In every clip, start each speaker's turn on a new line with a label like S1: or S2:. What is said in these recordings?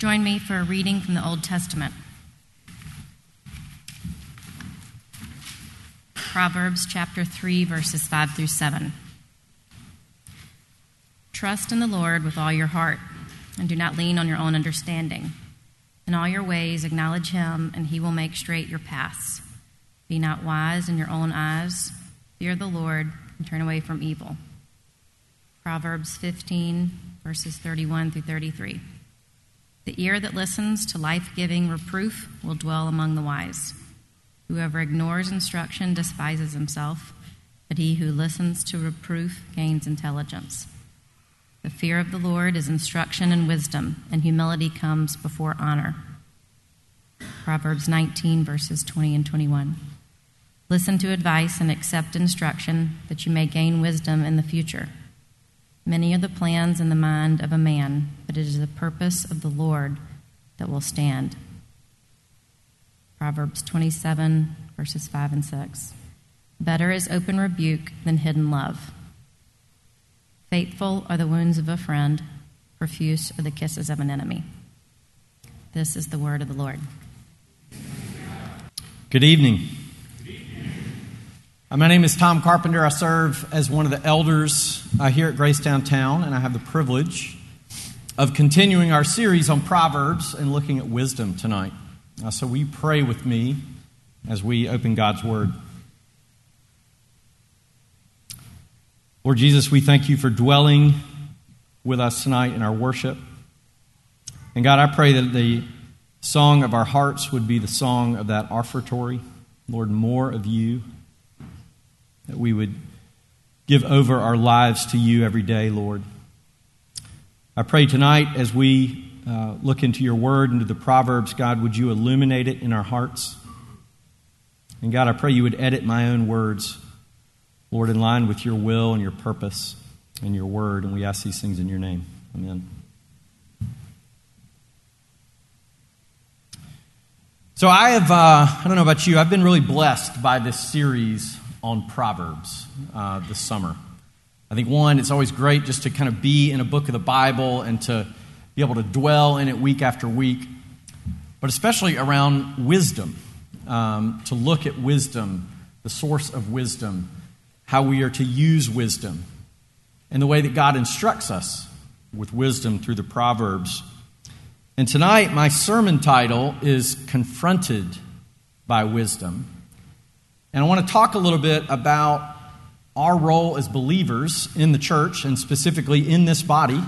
S1: Join me for a reading from the Old Testament. Proverbs chapter 3, verses 5 through 7. Trust in the Lord with all your heart, and do not lean on your own understanding. In all your ways, acknowledge him, and he will make straight your paths. Be not wise in your own eyes. Fear the Lord, and turn away from evil. Proverbs 15, verses 31 through 33. The ear that listens to life giving reproof will dwell among the wise. Whoever ignores instruction despises himself, but he who listens to reproof gains intelligence. The fear of the Lord is instruction and wisdom, and humility comes before honor. Proverbs 19, verses 20 and 21. Listen to advice and accept instruction, that you may gain wisdom in the future. Many are the plans in the mind of a man, but it is the purpose of the Lord that will stand. Proverbs 27, verses 5 and 6. Better is open rebuke than hidden love. Faithful are the wounds of a friend, profuse are the kisses of an enemy. This is the word of the Lord.
S2: Good evening. Uh, my name is Tom Carpenter. I serve as one of the elders uh, here at Grace Downtown, and I have the privilege of continuing our series on Proverbs and looking at wisdom tonight. Uh, so, we pray with me as we open God's Word. Lord Jesus, we thank you for dwelling with us tonight in our worship. And God, I pray that the song of our hearts would be the song of that offertory. Lord, more of you that we would give over our lives to you every day, Lord. I pray tonight as we uh, look into your word, into the Proverbs, God, would you illuminate it in our hearts? And God, I pray you would edit my own words, Lord, in line with your will and your purpose and your word. And we ask these things in your name. Amen. So I have, uh, I don't know about you, I've been really blessed by this series on Proverbs uh, this summer. I think, one, it's always great just to kind of be in a book of the Bible and to be able to dwell in it week after week, but especially around wisdom, um, to look at wisdom, the source of wisdom, how we are to use wisdom, and the way that God instructs us with wisdom through the Proverbs. And tonight, my sermon title is Confronted by Wisdom. And I want to talk a little bit about our role as believers in the church and specifically in this body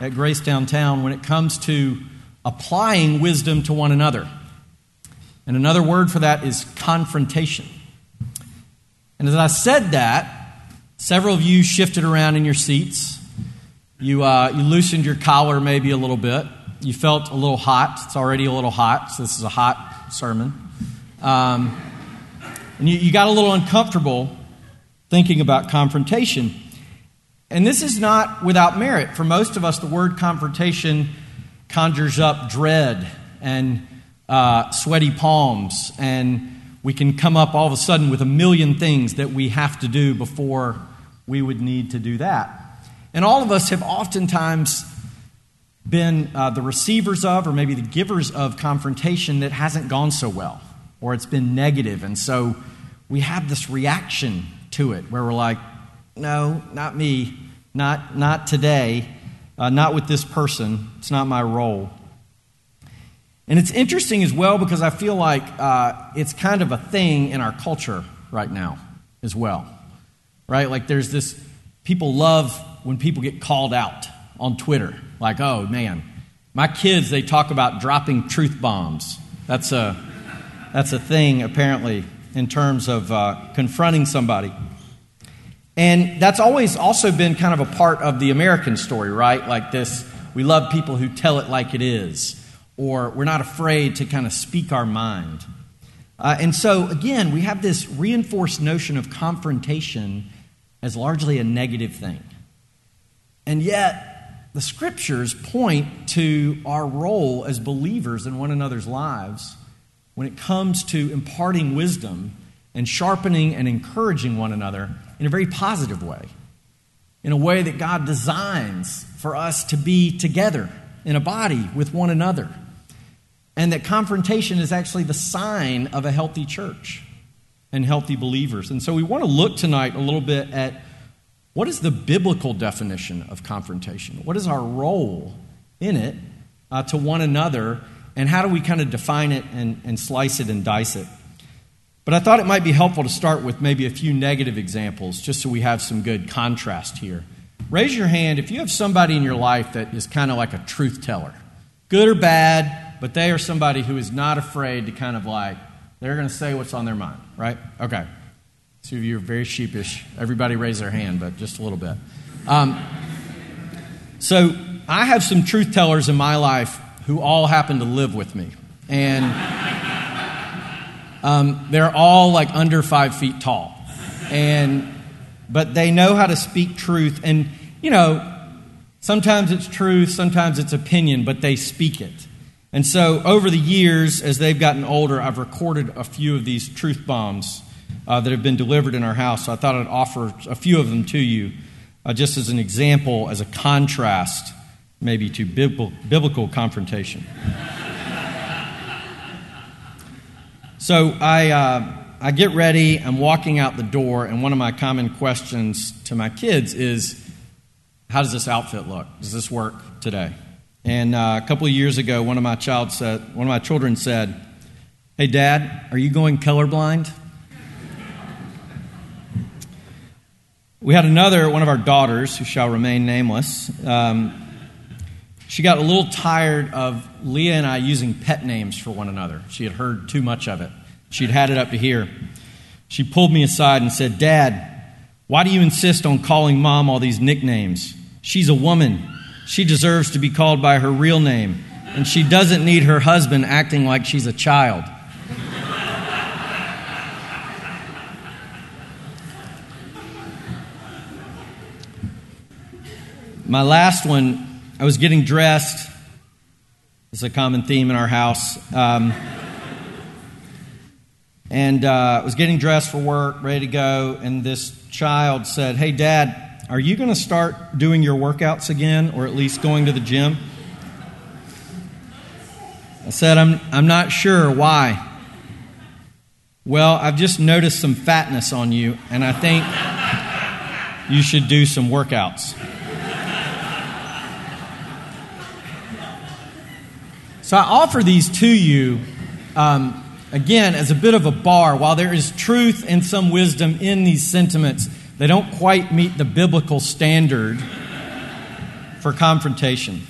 S2: at Grace Downtown when it comes to applying wisdom to one another. And another word for that is confrontation. And as I said that, several of you shifted around in your seats. You, uh, you loosened your collar maybe a little bit. You felt a little hot. It's already a little hot, so this is a hot sermon. Um, and you, you got a little uncomfortable thinking about confrontation. And this is not without merit. For most of us, the word confrontation conjures up dread and uh, sweaty palms, and we can come up all of a sudden with a million things that we have to do before we would need to do that. And all of us have oftentimes been uh, the receivers of, or maybe the givers of confrontation that hasn't gone so well, or it's been negative, and so we have this reaction to it where we're like, no, not me, not, not today, uh, not with this person, it's not my role. And it's interesting as well because I feel like uh, it's kind of a thing in our culture right now as well. Right? Like there's this, people love when people get called out on Twitter. Like, oh man, my kids, they talk about dropping truth bombs. That's a, that's a thing apparently in terms of uh, confronting somebody. And that's always also been kind of a part of the American story, right? Like this we love people who tell it like it is, or we're not afraid to kind of speak our mind. Uh, and so, again, we have this reinforced notion of confrontation as largely a negative thing. And yet, the scriptures point to our role as believers in one another's lives when it comes to imparting wisdom and sharpening and encouraging one another in a very positive way, in a way that God designs for us to be together in a body with one another. And that confrontation is actually the sign of a healthy church and healthy believers. And so we want to look tonight a little bit at what is the biblical definition of confrontation? What is our role in it uh, to one another? And how do we kind of define it and, and slice it and dice it? But I thought it might be helpful to start with maybe a few negative examples just so we have some good contrast here. Raise your hand if you have somebody in your life that is kind of like a truth teller, good or bad, but they are somebody who is not afraid to kind of like, they're going to say what's on their mind, right? Okay. Some of you are very sheepish. Everybody raise their hand, but just a little bit. Um, so I have some truth tellers in my life who all happen to live with me. And um, they're all like under five feet tall. And, but they know how to speak truth. And, you know, sometimes it's truth, sometimes it's opinion, but they speak it. And so over the years, as they've gotten older, I've recorded a few of these truth bombs uh, that have been delivered in our house. So I thought I'd offer a few of them to you uh, just as an example, as a contrast, maybe to biblical, biblical confrontation. So I, uh, I get ready, I'm walking out the door, and one of my common questions to my kids is How does this outfit look? Does this work today? And uh, a couple of years ago, one of my child said, one of my children said, "Hey, Dad, are you going colorblind?" we had another one of our daughters, who shall remain nameless. Um, she got a little tired of Leah and I using pet names for one another. She had heard too much of it. She'd had it up to here. She pulled me aside and said, Dad, why do you insist on calling mom all these nicknames? She's a woman. She deserves to be called by her real name, and she doesn't need her husband acting like she's a child. My last one I was getting dressed. It's a common theme in our house. Um, and uh, I was getting dressed for work, ready to go, and this child said, Hey, Dad, are you going to start doing your workouts again, or at least going to the gym? I said, I'm, I'm not sure. Why? Well, I've just noticed some fatness on you, and I think you should do some workouts. So I offer these to you, um, again, as a bit of a bar. While there is truth and some wisdom in these sentiments, they don't quite meet the biblical standard for confrontation.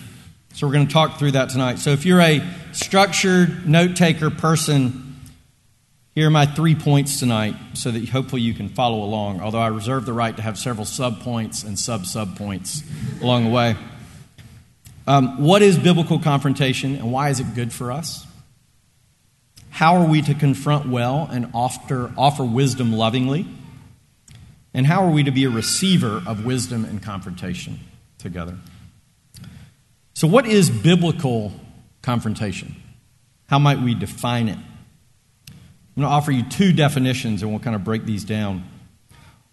S2: So we're going to talk through that tonight. So if you're a structured note taker person, here are my three points tonight so that hopefully you can follow along, although I reserve the right to have several sub points and sub sub points along the way. Um, what is biblical confrontation and why is it good for us? How are we to confront well and offer, offer wisdom lovingly? And how are we to be a receiver of wisdom and confrontation together? So, what is biblical confrontation? How might we define it? I'm going to offer you two definitions and we'll kind of break these down.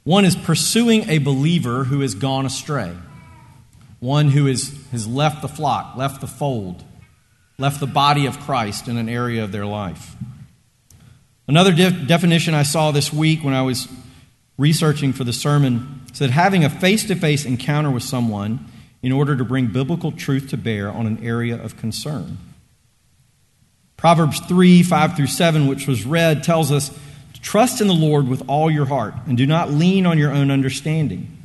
S2: One is pursuing a believer who has gone astray one who is, has left the flock, left the fold, left the body of Christ in an area of their life. Another de- definition I saw this week when I was researching for the sermon said having a face to face encounter with someone in order to bring biblical truth to bear on an area of concern. Proverbs 3 5 through 7, which was read, tells us to trust in the Lord with all your heart and do not lean on your own understanding.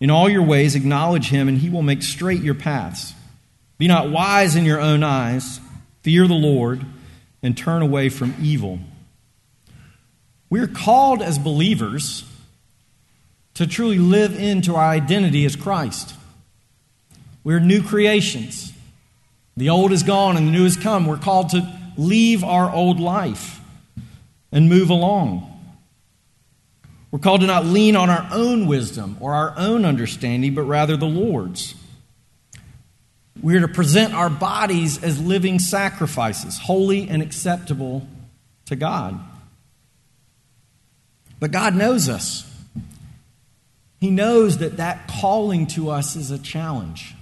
S2: In all your ways, acknowledge him, and he will make straight your paths. Be not wise in your own eyes. Fear the Lord and turn away from evil. We're called as believers to truly live into our identity as Christ. We're new creations. The old is gone and the new has come. We're called to leave our old life and move along. We're called to not lean on our own wisdom or our own understanding, but rather the Lord's. We're to present our bodies as living sacrifices, holy and acceptable to God. But God knows us. He knows that that calling to us is a challenge.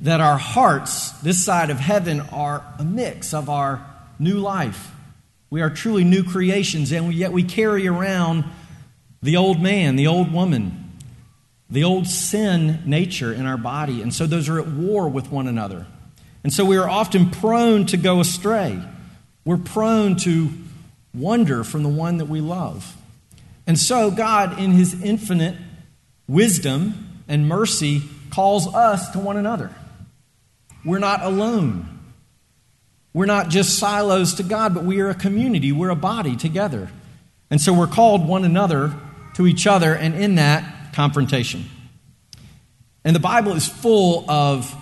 S2: that our hearts, this side of heaven, are a mix of our new life. We are truly new creations, and yet we carry around the old man, the old woman, the old sin nature in our body. And so those are at war with one another. And so we are often prone to go astray. We're prone to wander from the one that we love. And so God, in his infinite wisdom and mercy, calls us to one another. We're not alone. We're not just silos to God, but we are a community. We're a body together. And so we're called one another to each other, and in that, confrontation. And the Bible is full of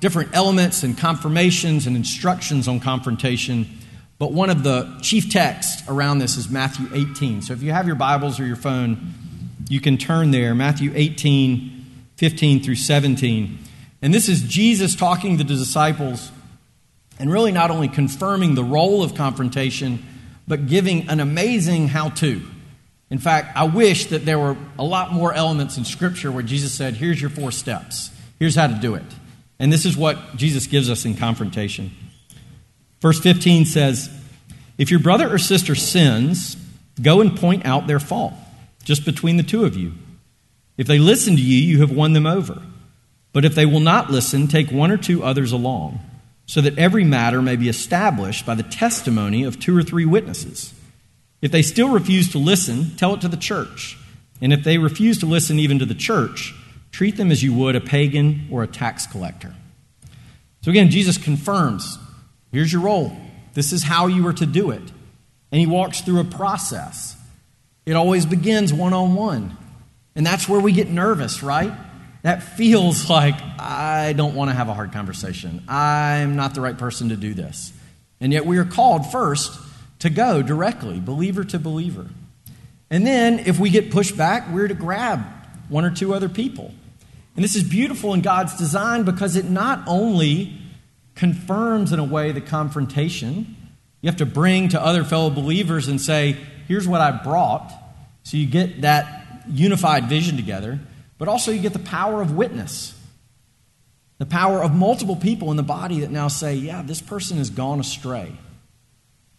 S2: different elements and confirmations and instructions on confrontation. But one of the chief texts around this is Matthew 18. So if you have your Bibles or your phone, you can turn there. Matthew 18, 15 through 17. And this is Jesus talking to the disciples and really not only confirming the role of confrontation, but giving an amazing how to. In fact, I wish that there were a lot more elements in Scripture where Jesus said, Here's your four steps, here's how to do it. And this is what Jesus gives us in confrontation. Verse 15 says, If your brother or sister sins, go and point out their fault, just between the two of you. If they listen to you, you have won them over. But if they will not listen, take one or two others along so that every matter may be established by the testimony of two or three witnesses. If they still refuse to listen, tell it to the church. And if they refuse to listen even to the church, treat them as you would a pagan or a tax collector. So again, Jesus confirms here's your role. This is how you are to do it. And he walks through a process. It always begins one on one. And that's where we get nervous, right? That feels like I don't want to have a hard conversation. I'm not the right person to do this. And yet we are called first to go directly, believer to believer. And then if we get pushed back, we're to grab one or two other people. And this is beautiful in God's design because it not only confirms in a way the confrontation, you have to bring to other fellow believers and say, here's what I brought. So you get that unified vision together but also you get the power of witness. The power of multiple people in the body that now say, yeah, this person has gone astray.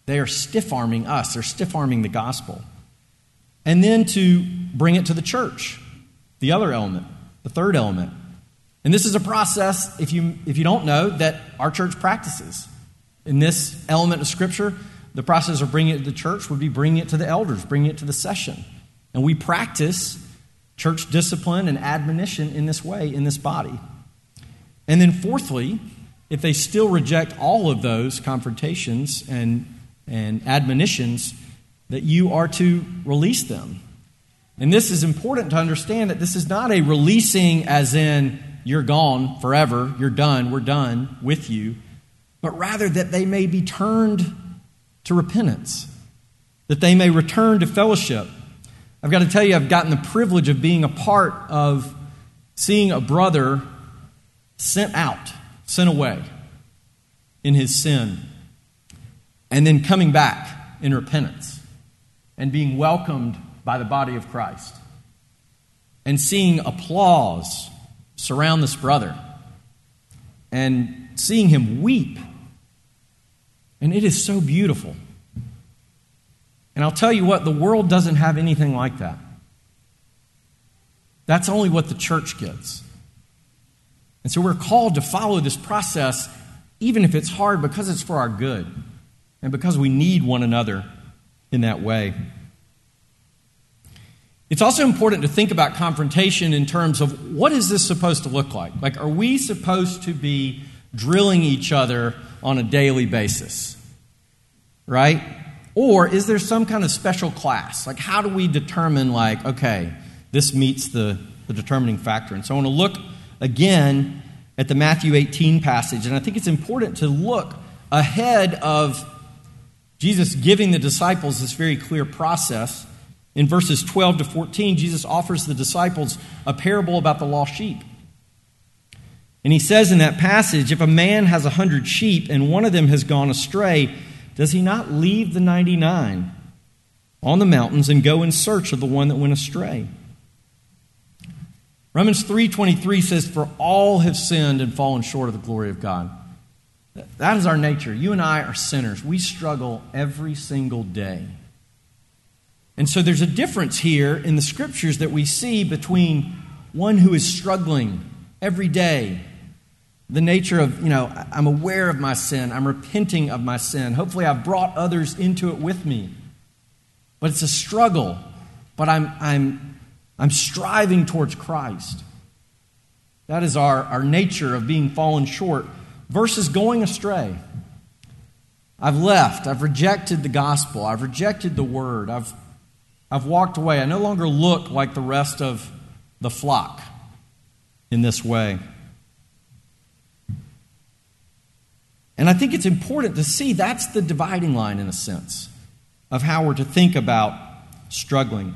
S2: They are stiff arming us, they're stiff arming the gospel. And then to bring it to the church, the other element, the third element. And this is a process, if you, if you don't know, that our church practices. In this element of Scripture, the process of bringing it to the church would be bringing it to the elders, bringing it to the session. And we practice church discipline and admonition in this way in this body. And then, fourthly, if they still reject all of those confrontations and, and admonitions, that you are to release them. And this is important to understand that this is not a releasing as in you're gone forever, you're done, we're done with you, but rather that they may be turned to repentance, that they may return to fellowship, I've got to tell you, I've gotten the privilege of being a part of seeing a brother sent out, sent away in his sin, and then coming back in repentance and being welcomed by the body of Christ and seeing applause surround this brother and seeing him weep. And it is so beautiful. And I'll tell you what, the world doesn't have anything like that. That's only what the church gets. And so we're called to follow this process, even if it's hard, because it's for our good and because we need one another in that way. It's also important to think about confrontation in terms of what is this supposed to look like? Like, are we supposed to be drilling each other on a daily basis? Right? Or is there some kind of special class? Like, how do we determine, like, okay, this meets the, the determining factor? And so I want to look again at the Matthew 18 passage. And I think it's important to look ahead of Jesus giving the disciples this very clear process. In verses 12 to 14, Jesus offers the disciples a parable about the lost sheep. And he says in that passage if a man has a hundred sheep and one of them has gone astray, does he not leave the 99 on the mountains and go in search of the one that went astray? Romans 3:23 says for all have sinned and fallen short of the glory of God. That is our nature. You and I are sinners. We struggle every single day. And so there's a difference here in the scriptures that we see between one who is struggling every day, the nature of, you know, I'm aware of my sin, I'm repenting of my sin. Hopefully, I've brought others into it with me. But it's a struggle, but I'm, I'm, I'm striving towards Christ. That is our, our nature of being fallen short versus going astray. I've left. I've rejected the gospel. I've rejected the word. I've, I've walked away. I no longer look like the rest of the flock in this way. And I think it's important to see that's the dividing line, in a sense, of how we're to think about struggling.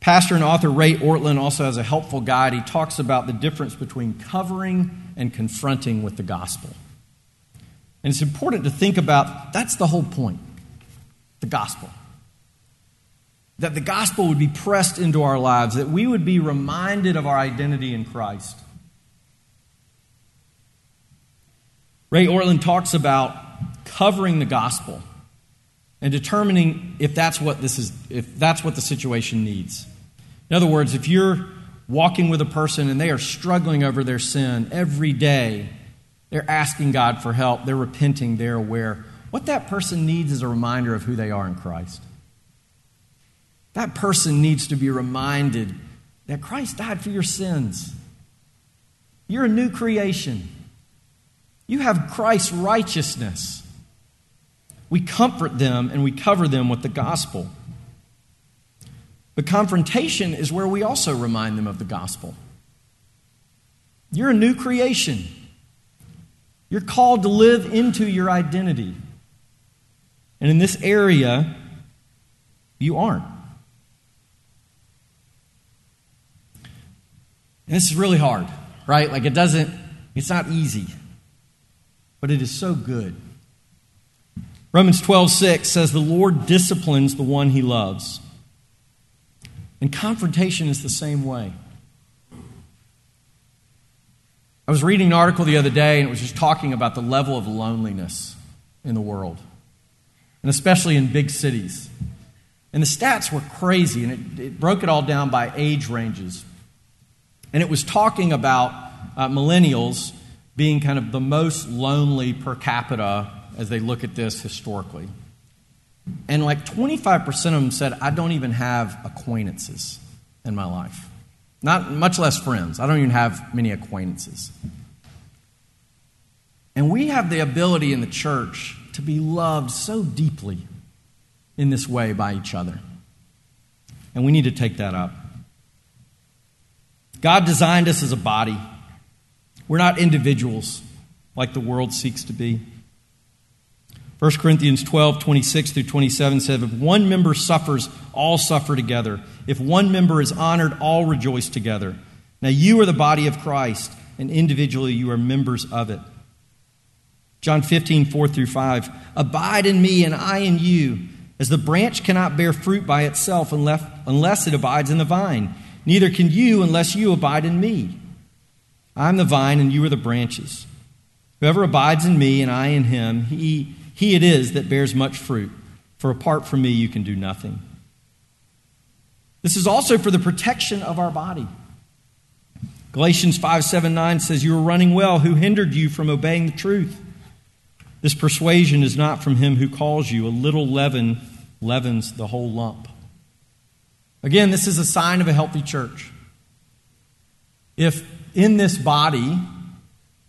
S2: Pastor and author Ray Ortlund also has a helpful guide. He talks about the difference between covering and confronting with the gospel. And it's important to think about that's the whole point the gospel. That the gospel would be pressed into our lives, that we would be reminded of our identity in Christ. Ray Ortlund talks about covering the gospel and determining if that's what this is if that's what the situation needs. In other words, if you're walking with a person and they are struggling over their sin every day, they're asking God for help, they're repenting, they're aware. What that person needs is a reminder of who they are in Christ. That person needs to be reminded that Christ died for your sins. You're a new creation. You have Christ's righteousness. We comfort them and we cover them with the gospel. But confrontation is where we also remind them of the gospel. You're a new creation. You're called to live into your identity. And in this area, you aren't. And this is really hard, right? Like it doesn't, it's not easy, but it is so good. Romans 12, 6 says, The Lord disciplines the one he loves. And confrontation is the same way. I was reading an article the other day, and it was just talking about the level of loneliness in the world, and especially in big cities. And the stats were crazy, and it, it broke it all down by age ranges. And it was talking about uh, millennials being kind of the most lonely per capita as they look at this historically. And like 25% of them said, I don't even have acquaintances in my life. Not much less friends. I don't even have many acquaintances. And we have the ability in the church to be loved so deeply in this way by each other. And we need to take that up. God designed us as a body. We're not individuals like the world seeks to be. 1 Corinthians 12, 26 through 27 says, If one member suffers, all suffer together. If one member is honored, all rejoice together. Now you are the body of Christ, and individually you are members of it. John 15, 4 through 5. Abide in me, and I in you. As the branch cannot bear fruit by itself unless, unless it abides in the vine, neither can you unless you abide in me. I am the vine, and you are the branches. Whoever abides in me, and I in him, he he it is that bears much fruit, for apart from me you can do nothing. This is also for the protection of our body. Galatians 5 7 9 says, You are running well. Who hindered you from obeying the truth? This persuasion is not from him who calls you. A little leaven leavens the whole lump. Again, this is a sign of a healthy church. If in this body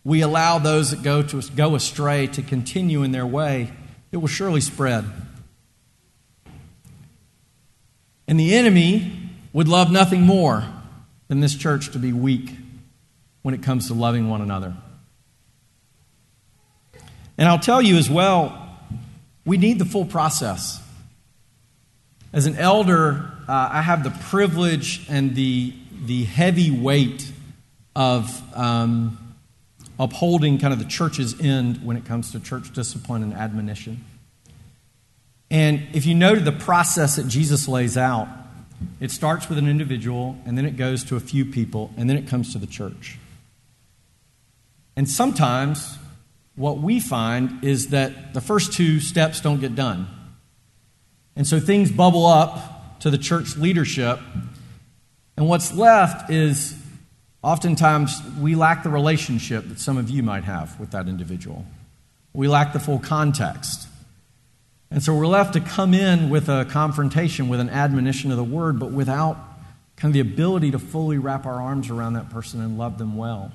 S2: we allow those that go, to, go astray to continue in their way, it will surely spread. And the enemy would love nothing more than this church to be weak when it comes to loving one another. And I'll tell you as well, we need the full process. As an elder, uh, I have the privilege and the, the heavy weight of um, upholding kind of the church's end when it comes to church discipline and admonition. And if you noted the process that Jesus lays out, It starts with an individual, and then it goes to a few people, and then it comes to the church. And sometimes what we find is that the first two steps don't get done. And so things bubble up to the church leadership, and what's left is oftentimes we lack the relationship that some of you might have with that individual. We lack the full context. And so we're left to come in with a confrontation, with an admonition of the word, but without kind of the ability to fully wrap our arms around that person and love them well.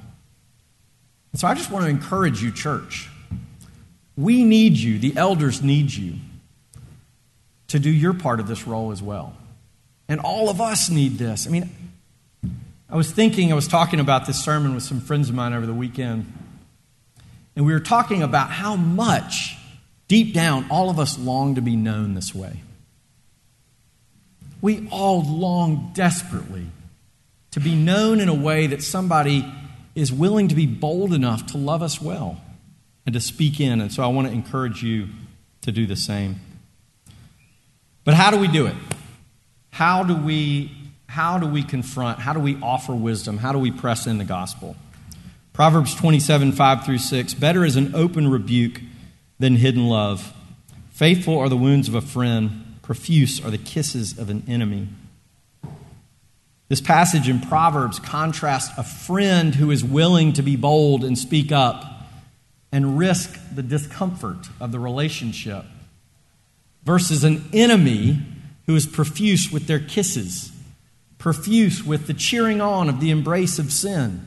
S2: And so I just want to encourage you, church. We need you, the elders need you to do your part of this role as well. And all of us need this. I mean, I was thinking, I was talking about this sermon with some friends of mine over the weekend, and we were talking about how much Deep down, all of us long to be known this way. We all long desperately to be known in a way that somebody is willing to be bold enough to love us well and to speak in. And so I want to encourage you to do the same. But how do we do it? How do we how do we confront? How do we offer wisdom? How do we press in the gospel? Proverbs 27, 5 through 6. Better is an open rebuke than hidden love. Faithful are the wounds of a friend, profuse are the kisses of an enemy. This passage in Proverbs contrasts a friend who is willing to be bold and speak up and risk the discomfort of the relationship versus an enemy who is profuse with their kisses, profuse with the cheering on of the embrace of sin.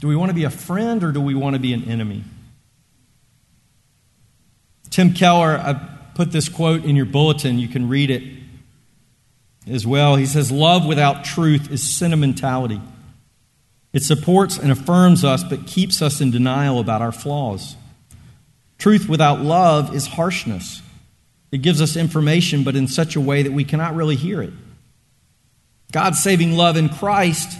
S2: Do we want to be a friend or do we want to be an enemy? Tim Keller, I put this quote in your bulletin. You can read it as well. He says, Love without truth is sentimentality. It supports and affirms us, but keeps us in denial about our flaws. Truth without love is harshness. It gives us information, but in such a way that we cannot really hear it. God's saving love in Christ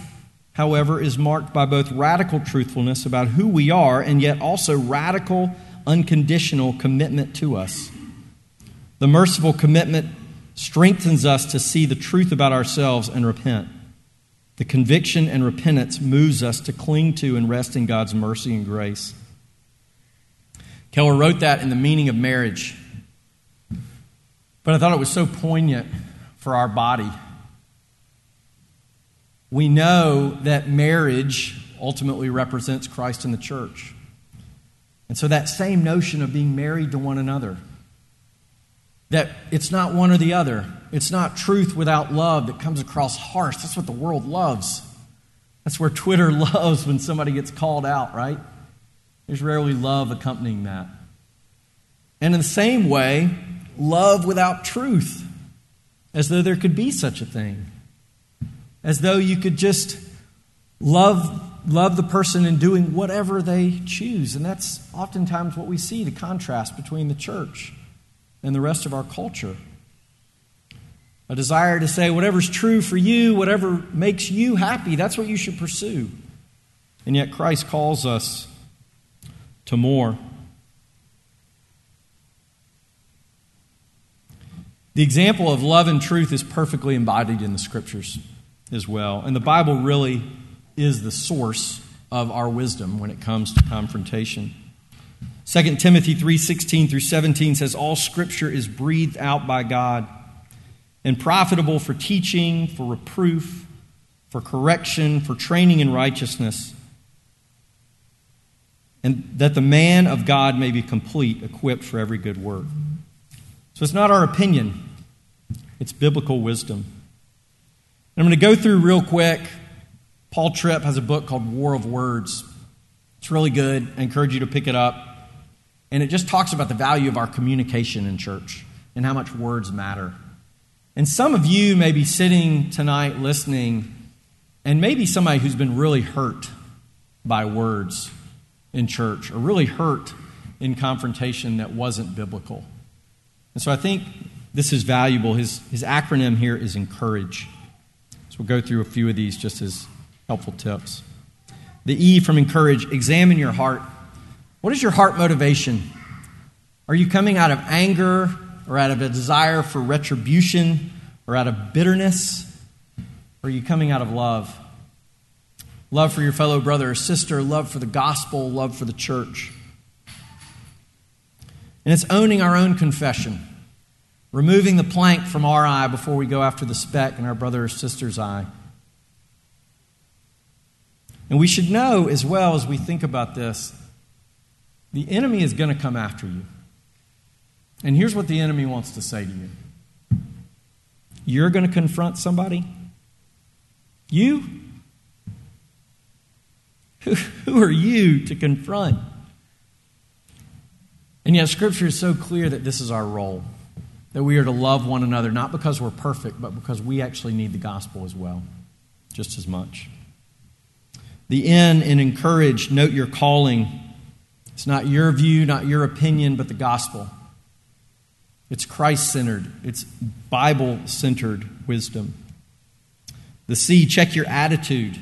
S2: however, is marked by both radical truthfulness about who we are and yet also radical, unconditional commitment to us. The merciful commitment strengthens us to see the truth about ourselves and repent. The conviction and repentance moves us to cling to and rest in God's mercy and grace. Keller wrote that in The Meaning of Marriage. But I thought it was so poignant for our body we know that marriage ultimately represents Christ in the church. And so that same notion of being married to one another, that it's not one or the other, it's not truth without love that comes across harsh. That's what the world loves. That's where Twitter loves when somebody gets called out, right? There's rarely love accompanying that. And in the same way, love without truth, as though there could be such a thing. As though you could just love love the person in doing whatever they choose. And that's oftentimes what we see the contrast between the church and the rest of our culture. A desire to say whatever's true for you whatever makes you happy that's what you should pursue. And yet Christ calls us to more the example of love and truth is perfectly embodied in the scriptures as well. And the Bible really is the source of our wisdom when it comes to confrontation. 2 Timothy 3:16 through 17 says all scripture is breathed out by God and profitable for teaching, for reproof, for correction, for training in righteousness, and that the man of God may be complete, equipped for every good work. So it's not our opinion, it's biblical wisdom. I'm going to go through real quick. Paul Tripp has a book called War of Words. It's really good. I encourage you to pick it up. And it just talks about the value of our communication in church and how much words matter. And some of you may be sitting tonight listening, and maybe somebody who's been really hurt by words in church or really hurt in confrontation that wasn't biblical. And so I think this is valuable. His, his acronym here is encourage. So we'll go through a few of these just as helpful tips. The E from encourage, examine your heart. What is your heart motivation? Are you coming out of anger or out of a desire for retribution or out of bitterness? Or are you coming out of love? Love for your fellow brother or sister, love for the gospel, love for the church. And it's owning our own confession, removing the plank from our eye before we go after the speck in our brother or sister's eye. And we should know as well as we think about this the enemy is going to come after you. And here's what the enemy wants to say to you You're going to confront somebody? You? Who are you to confront? And yet, Scripture is so clear that this is our role that we are to love one another, not because we're perfect, but because we actually need the gospel as well, just as much. The N in encourage, note your calling. It's not your view, not your opinion, but the gospel. It's Christ centered, it's Bible centered wisdom. The C, check your attitude.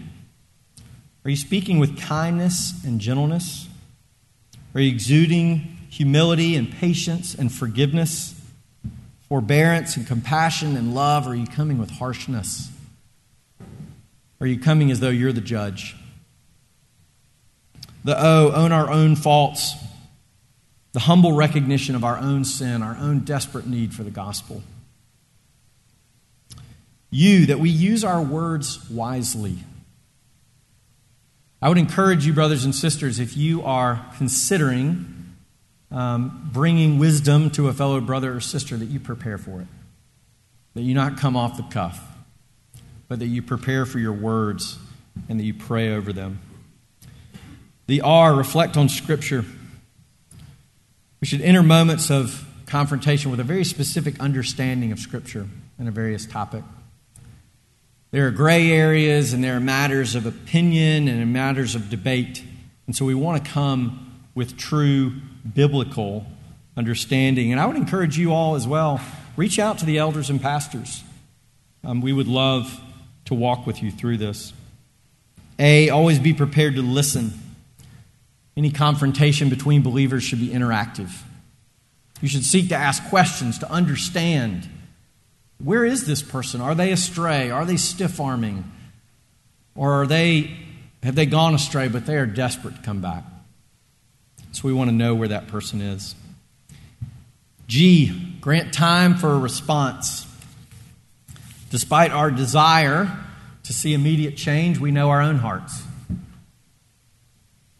S2: Are you speaking with kindness and gentleness? Are you exuding humility and patience and forgiveness, forbearance and compassion and love? Or are you coming with harshness? Are you coming as though you're the judge? The O, own our own faults, the humble recognition of our own sin, our own desperate need for the gospel. You, that we use our words wisely. I would encourage you, brothers and sisters, if you are considering um, bringing wisdom to a fellow brother or sister, that you prepare for it. That you not come off the cuff, but that you prepare for your words and that you pray over them. The R, reflect on Scripture. We should enter moments of confrontation with a very specific understanding of Scripture and a various topic. There are gray areas and there are matters of opinion and matters of debate. And so we want to come with true biblical understanding. And I would encourage you all as well reach out to the elders and pastors. Um, we would love to walk with you through this. A, always be prepared to listen. Any confrontation between believers should be interactive. You should seek to ask questions, to understand where is this person? Are they astray? Are they stiff arming? Or are they, have they gone astray, but they are desperate to come back? So we want to know where that person is. G, grant time for a response. Despite our desire to see immediate change, we know our own hearts.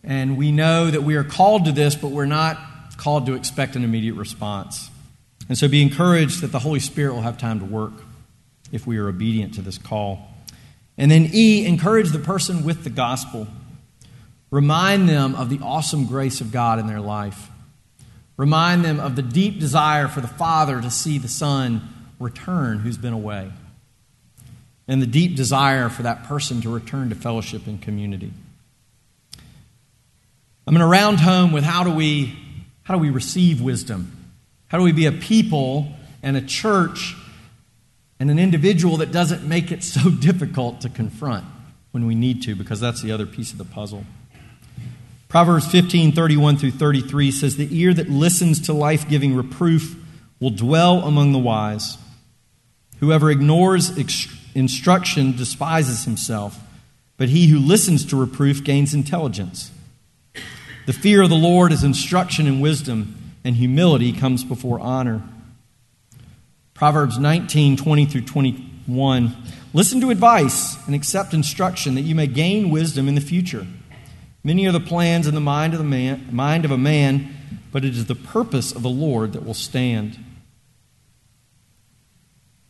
S2: And we know that we are called to this, but we're not called to expect an immediate response. And so be encouraged that the Holy Spirit will have time to work if we are obedient to this call. And then E, encourage the person with the gospel. Remind them of the awesome grace of God in their life. Remind them of the deep desire for the Father to see the Son return who's been away. And the deep desire for that person to return to fellowship and community. I'm going to round home with how do we, how do we receive wisdom? How do we be a people and a church and an individual that doesn't make it so difficult to confront when we need to? Because that's the other piece of the puzzle. Proverbs 15 31 through 33 says, The ear that listens to life giving reproof will dwell among the wise. Whoever ignores instruction despises himself, but he who listens to reproof gains intelligence. The fear of the Lord is instruction and wisdom and humility comes before honor. Proverbs 19, 20 through 21. Listen to advice and accept instruction that you may gain wisdom in the future. Many are the plans in the mind of, the man, mind of a man, but it is the purpose of the Lord that will stand.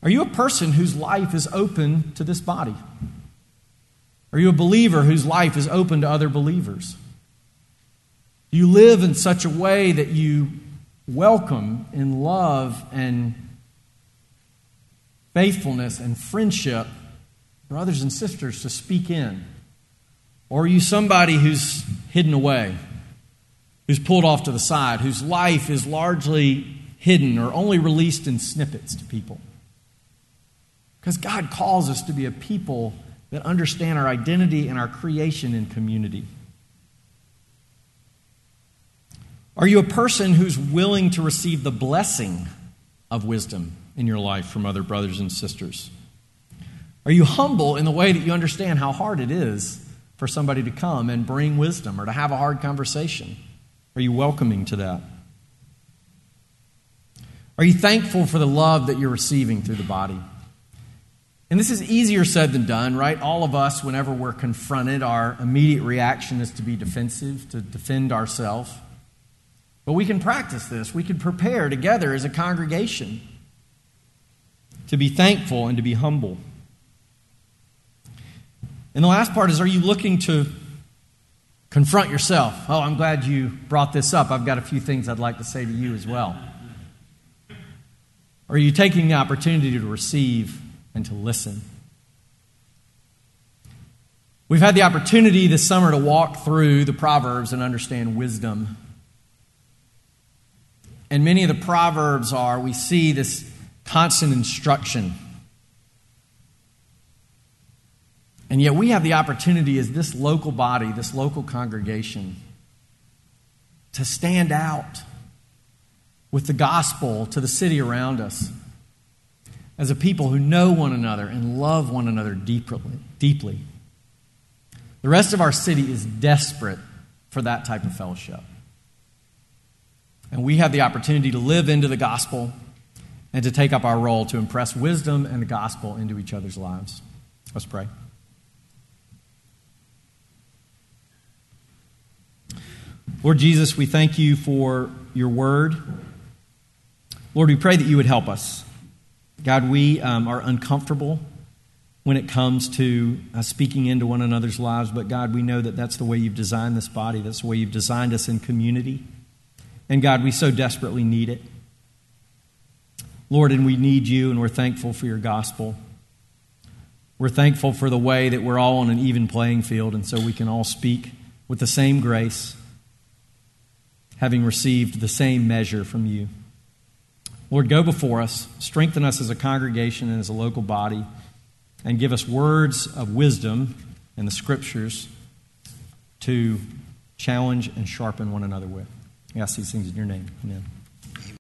S2: Are you a person whose life is open to this body? Are you a believer whose life is open to other believers? Do you live in such a way that you welcome in love and faithfulness and friendship brothers and sisters to speak in? Or are you somebody who's hidden away, who's pulled off to the side, whose life is largely hidden or only released in snippets to people? Because God calls us to be a people that understand our identity and our creation in community. Are you a person who's willing to receive the blessing of wisdom in your life from other brothers and sisters? Are you humble in the way that you understand how hard it is for somebody to come and bring wisdom or to have a hard conversation? Are you welcoming to that? Are you thankful for the love that you're receiving through the body? And this is easier said than done, right? All of us, whenever we're confronted, our immediate reaction is to be defensive, to defend ourselves. But we can practice this. We can prepare together as a congregation to be thankful and to be humble. And the last part is are you looking to confront yourself? Oh, I'm glad you brought this up. I've got a few things I'd like to say to you as well. Are you taking the opportunity to receive and to listen? We've had the opportunity this summer to walk through the Proverbs and understand wisdom. And many of the Proverbs are, we see this constant instruction And yet we have the opportunity as this local body, this local congregation, to stand out with the gospel to the city around us as a people who know one another and love one another deeply. deeply. The rest of our city is desperate for that type of fellowship. And we have the opportunity to live into the gospel and to take up our role to impress wisdom and the gospel into each other's lives. Let's pray. Lord Jesus, we thank you for your word. Lord, we pray that you would help us. God, we um, are uncomfortable when it comes to uh, speaking into one another's lives, but God, we know that that's the way you've designed this body, that's the way you've designed us in community. And God, we so desperately need it. Lord, and we need you, and we're thankful for your gospel. We're thankful for the way that we're all on an even playing field, and so we can all speak with the same grace having received the same measure from you. Lord, go before us, strengthen us as a congregation and as a local body, and give us words of wisdom in the scriptures to challenge and sharpen one another with. Ask these things in your name. Amen.